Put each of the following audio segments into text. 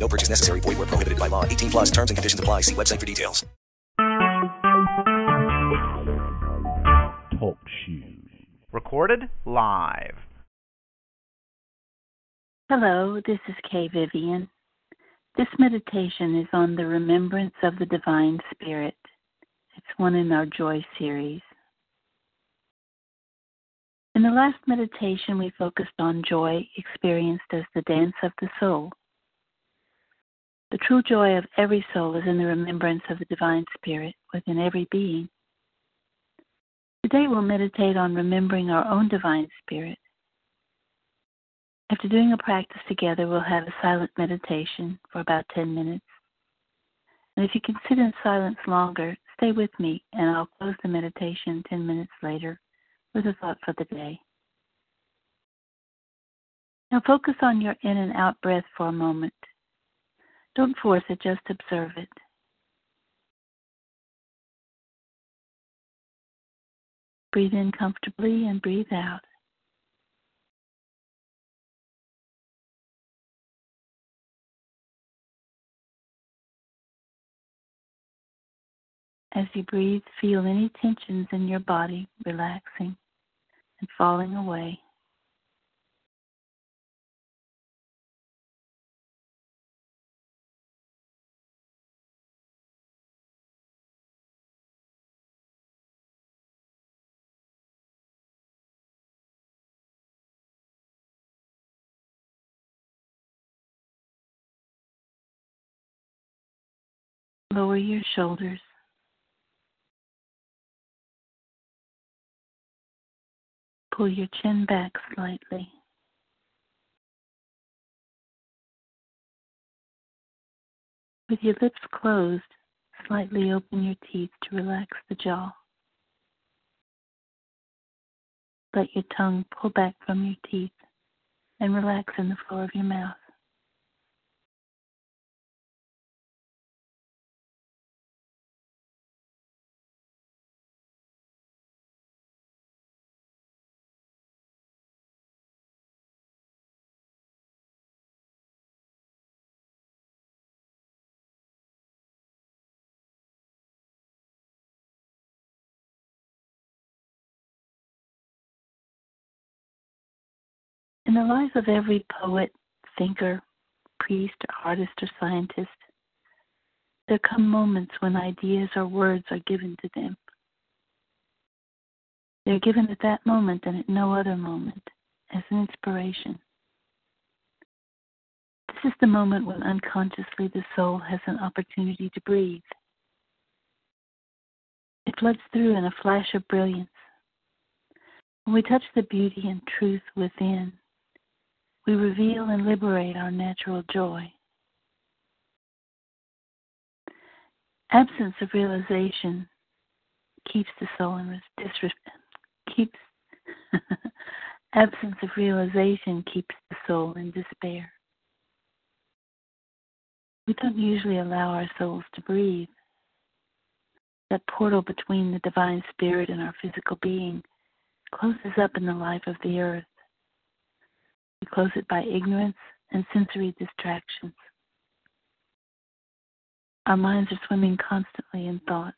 No purchase necessary. Void where prohibited by law. 18 plus terms and conditions apply. See website for details. Talk shoes. Recorded live. Hello, this is Kaye Vivian. This meditation is on the remembrance of the Divine Spirit. It's one in our Joy series. In the last meditation, we focused on joy experienced as the dance of the soul. The true joy of every soul is in the remembrance of the Divine Spirit within every being. Today, we'll meditate on remembering our own Divine Spirit. After doing a practice together, we'll have a silent meditation for about 10 minutes. And if you can sit in silence longer, stay with me and I'll close the meditation 10 minutes later with a thought for the day. Now focus on your in and out breath for a moment. Don't force it, just observe it. Breathe in comfortably and breathe out. As you breathe, feel any tensions in your body relaxing and falling away. Lower your shoulders. Pull your chin back slightly. With your lips closed, slightly open your teeth to relax the jaw. Let your tongue pull back from your teeth and relax in the floor of your mouth. In the life of every poet, thinker, priest, artist, or scientist, there come moments when ideas or words are given to them. They are given at that moment and at no other moment as an inspiration. This is the moment when unconsciously the soul has an opportunity to breathe. It floods through in a flash of brilliance. When we touch the beauty and truth within, we reveal and liberate our natural joy. Absence of realization keeps the soul in disrespect. Keeps absence of realization keeps the soul in despair. We don't usually allow our souls to breathe. That portal between the divine spirit and our physical being closes up in the life of the earth. We close it by ignorance and sensory distractions. Our minds are swimming constantly in thoughts.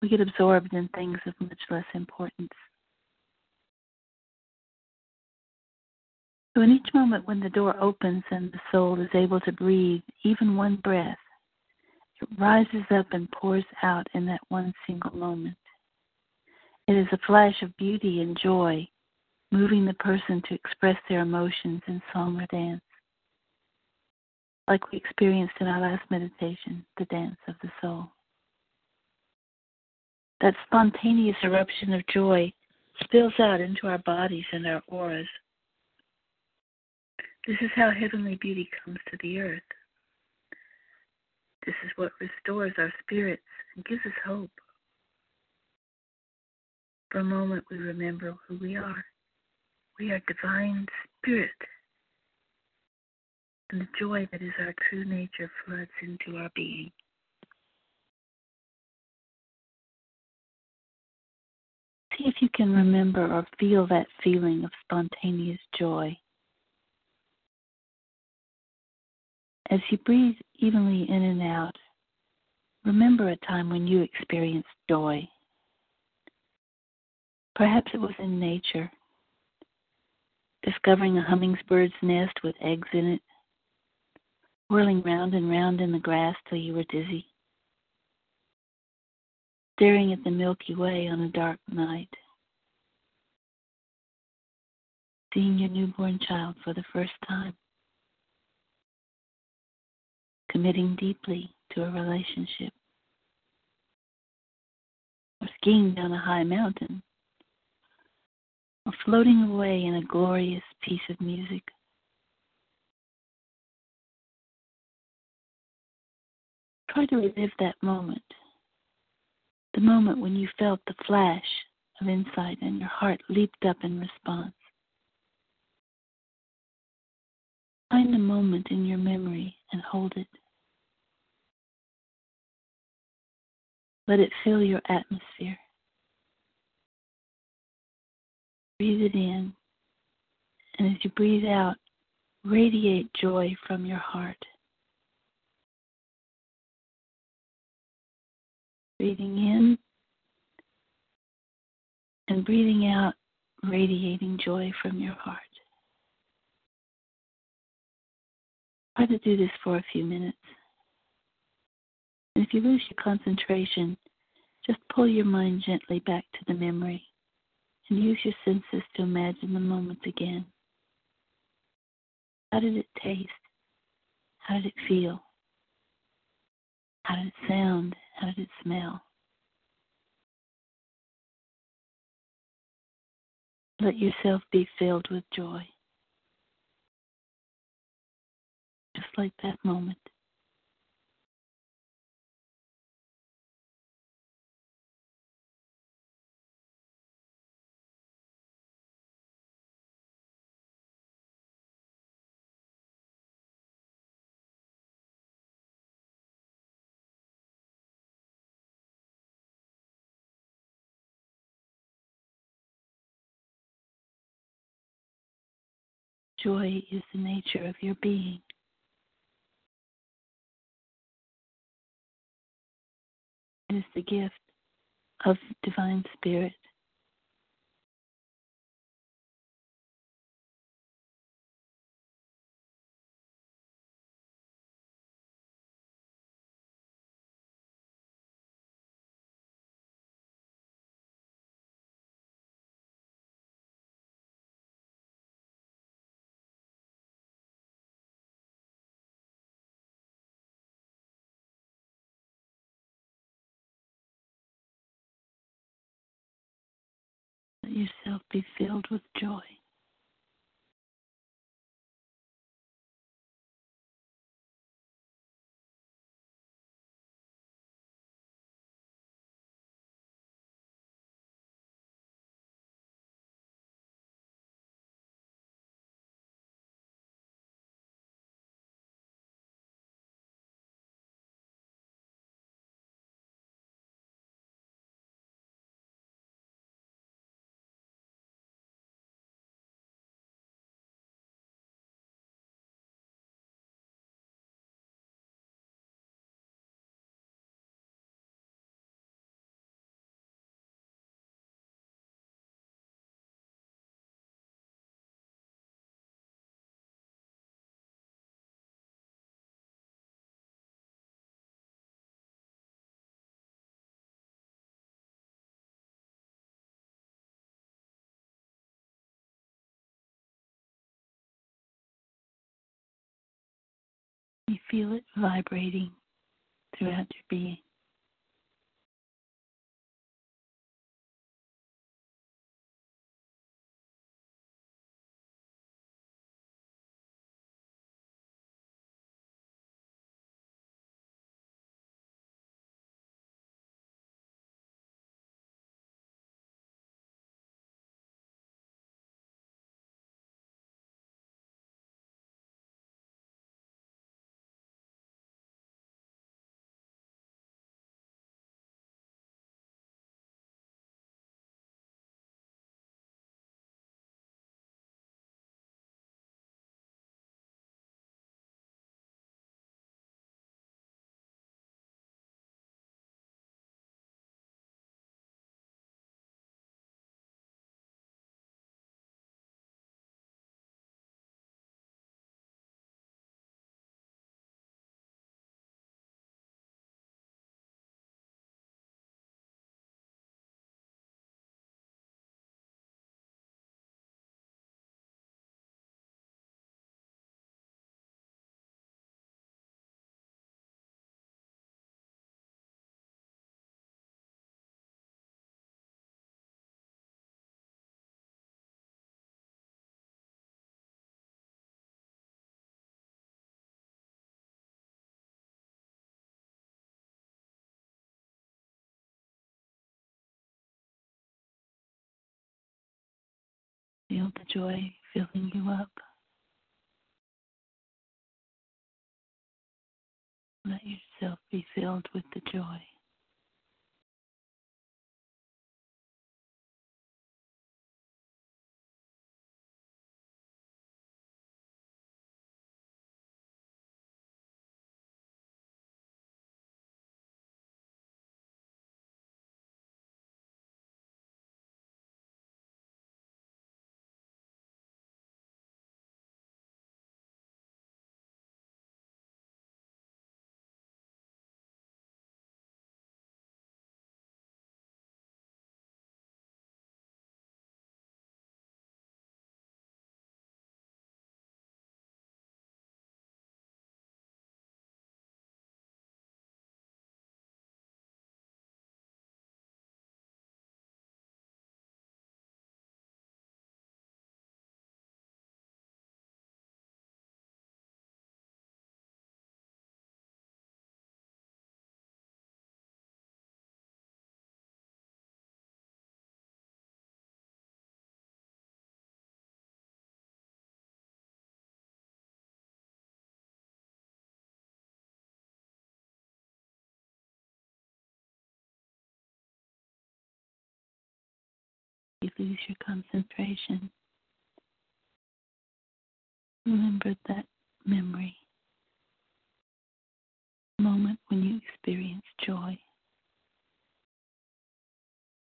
We get absorbed in things of much less importance. So, in each moment when the door opens and the soul is able to breathe, even one breath, it rises up and pours out in that one single moment. It is a flash of beauty and joy moving the person to express their emotions in song or dance. Like we experienced in our last meditation, the dance of the soul. That spontaneous eruption of joy spills out into our bodies and our auras. This is how heavenly beauty comes to the earth. This is what restores our spirits and gives us hope. For a moment, we remember who we are. We are divine spirit. And the joy that is our true nature floods into our being. See if you can remember or feel that feeling of spontaneous joy. As you breathe evenly in and out, remember a time when you experienced joy. Perhaps it was in nature, discovering a hummingbird's nest with eggs in it, whirling round and round in the grass till you were dizzy, staring at the Milky Way on a dark night, seeing your newborn child for the first time, committing deeply to a relationship, or skiing down a high mountain floating away in a glorious piece of music. Try to relive that moment, the moment when you felt the flash of insight and your heart leaped up in response. Find a moment in your memory and hold it. Let it fill your atmosphere. Breathe it in. And as you breathe out, radiate joy from your heart. Breathing in and breathing out, radiating joy from your heart. Try to do this for a few minutes. And if you lose your concentration, just pull your mind gently back to the memory and use your senses to imagine the moment again. How did it taste? How did it feel? How did it sound? How did it smell? Let yourself be filled with joy. Just like that moment. Joy is the nature of your being. It is the gift of Divine Spirit. Yourself be filled with joy. Feel it vibrating throughout your being. Feel the joy filling you up. Let yourself be filled with the joy. Lose your concentration, remember that memory, moment when you experienced joy.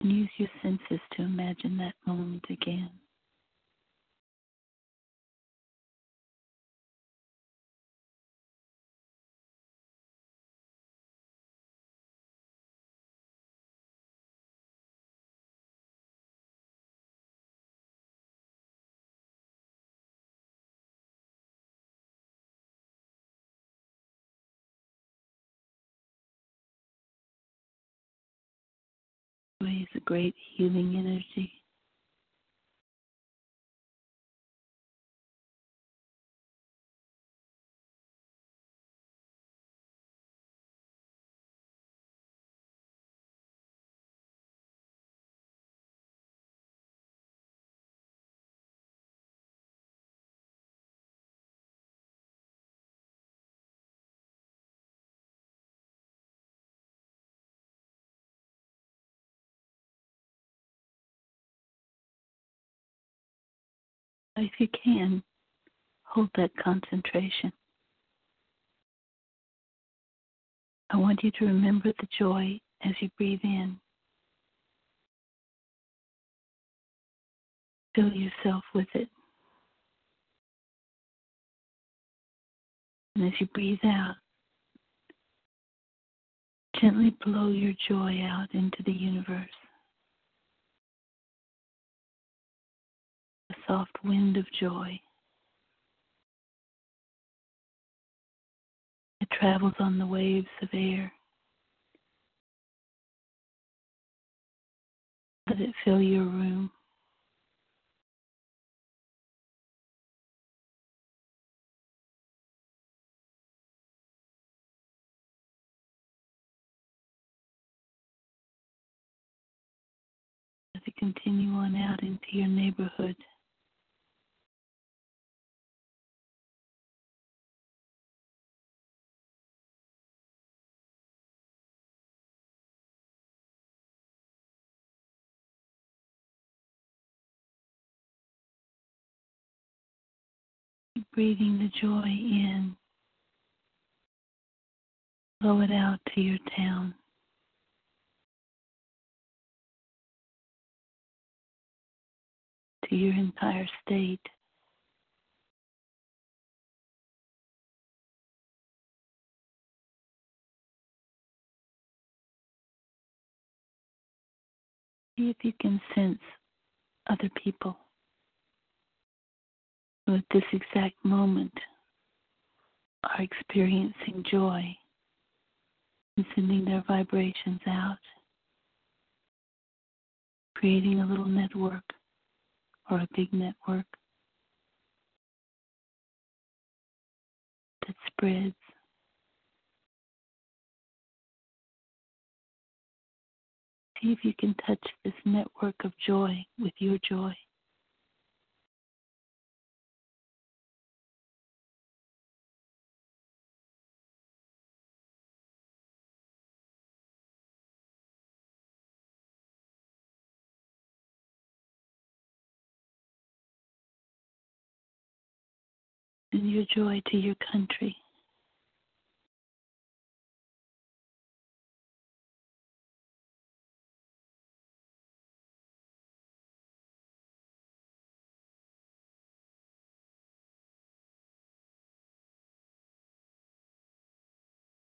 And use your senses to imagine that moment again. Is a great healing energy. If you can, hold that concentration. I want you to remember the joy as you breathe in. Fill yourself with it. And as you breathe out, gently blow your joy out into the universe. Soft wind of joy. It travels on the waves of air. Let it fill your room. As it continue on out into your neighborhood. Breathing the joy in. Blow it out to your town. To your entire state. See if you can sense other people at this exact moment are experiencing joy and sending their vibrations out, creating a little network or a big network that spreads. See if you can touch this network of joy with your joy. And your joy to your country.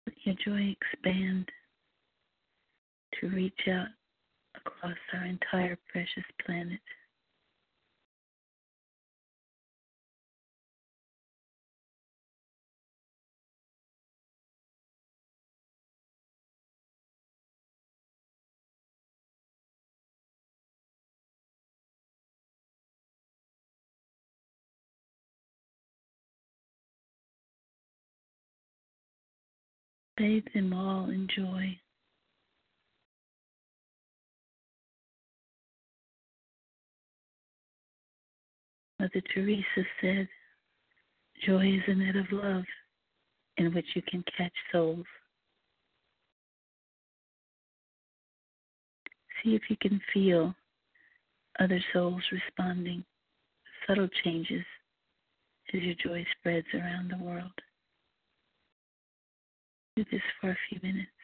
Let your joy expand to reach out across our entire precious planet. Bathe them all in joy. Mother Teresa said, Joy is a net of love in which you can catch souls. See if you can feel other souls responding, subtle changes as your joy spreads around the world. Do this for a few minutes.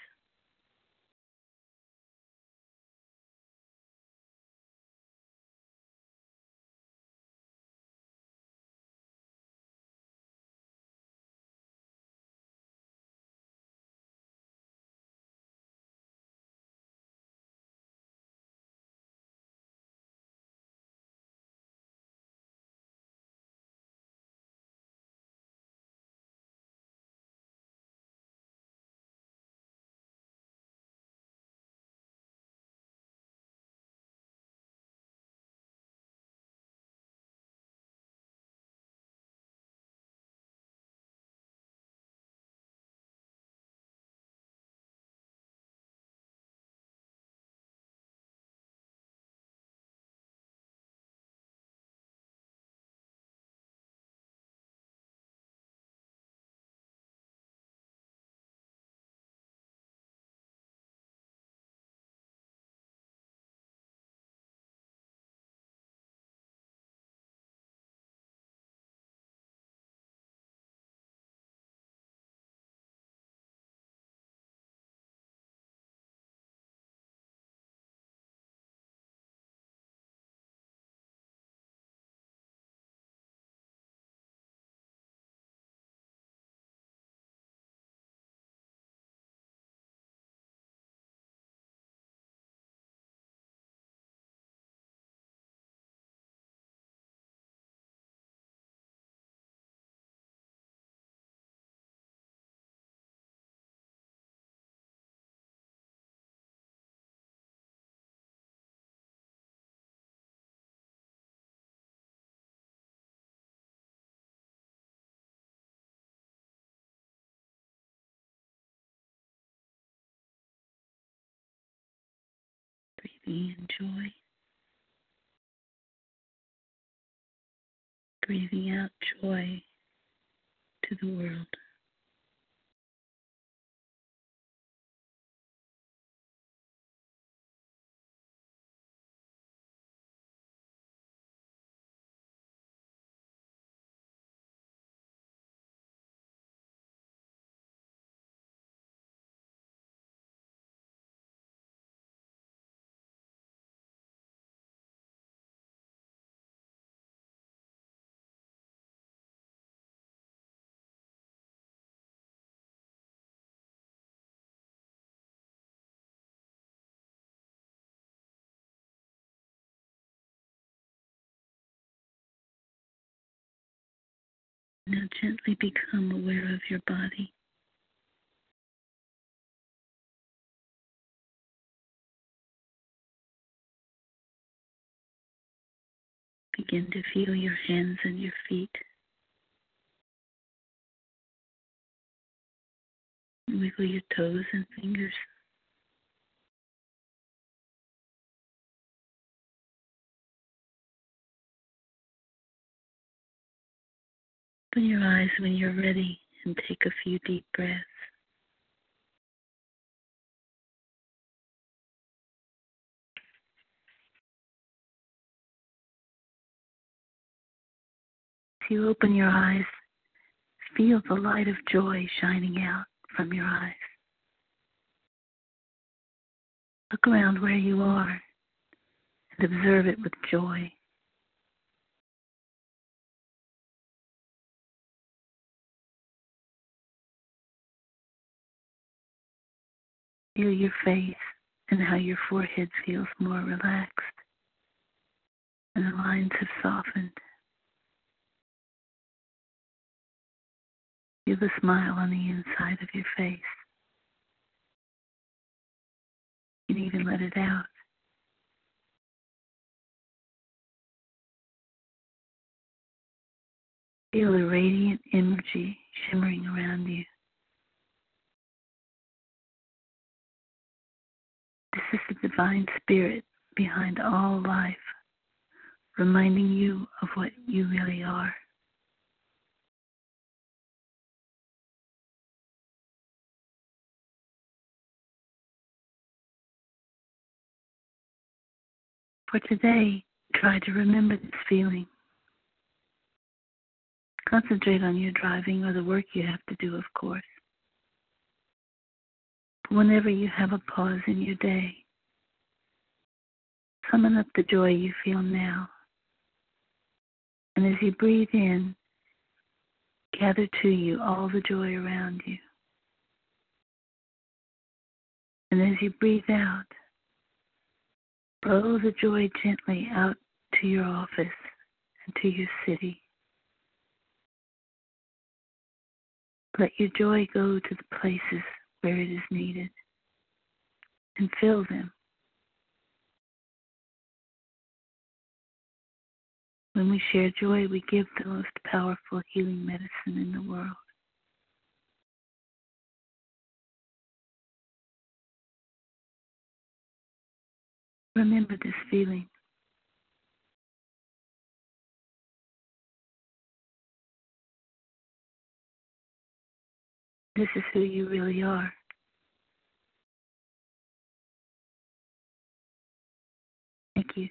In joy. Breathing out joy to the world. Now gently become aware of your body. Begin to feel your hands and your feet. Wiggle your toes and fingers. Open your eyes when you're ready and take a few deep breaths. If you open your eyes, feel the light of joy shining out from your eyes. Look around where you are and observe it with joy. Feel your face and how your forehead feels more relaxed and the lines have softened. Feel the smile on the inside of your face. You can even let it out. Feel the radiant energy shimmering around you. Is the divine spirit behind all life, reminding you of what you really are. For today, try to remember this feeling. Concentrate on your driving or the work you have to do, of course. But whenever you have a pause in your day, summon up the joy you feel now. And as you breathe in, gather to you all the joy around you. And as you breathe out, Blow the joy gently out to your office and to your city. Let your joy go to the places where it is needed and fill them. When we share joy, we give the most powerful healing medicine in the world. Remember this feeling. This is who you really are. Thank you.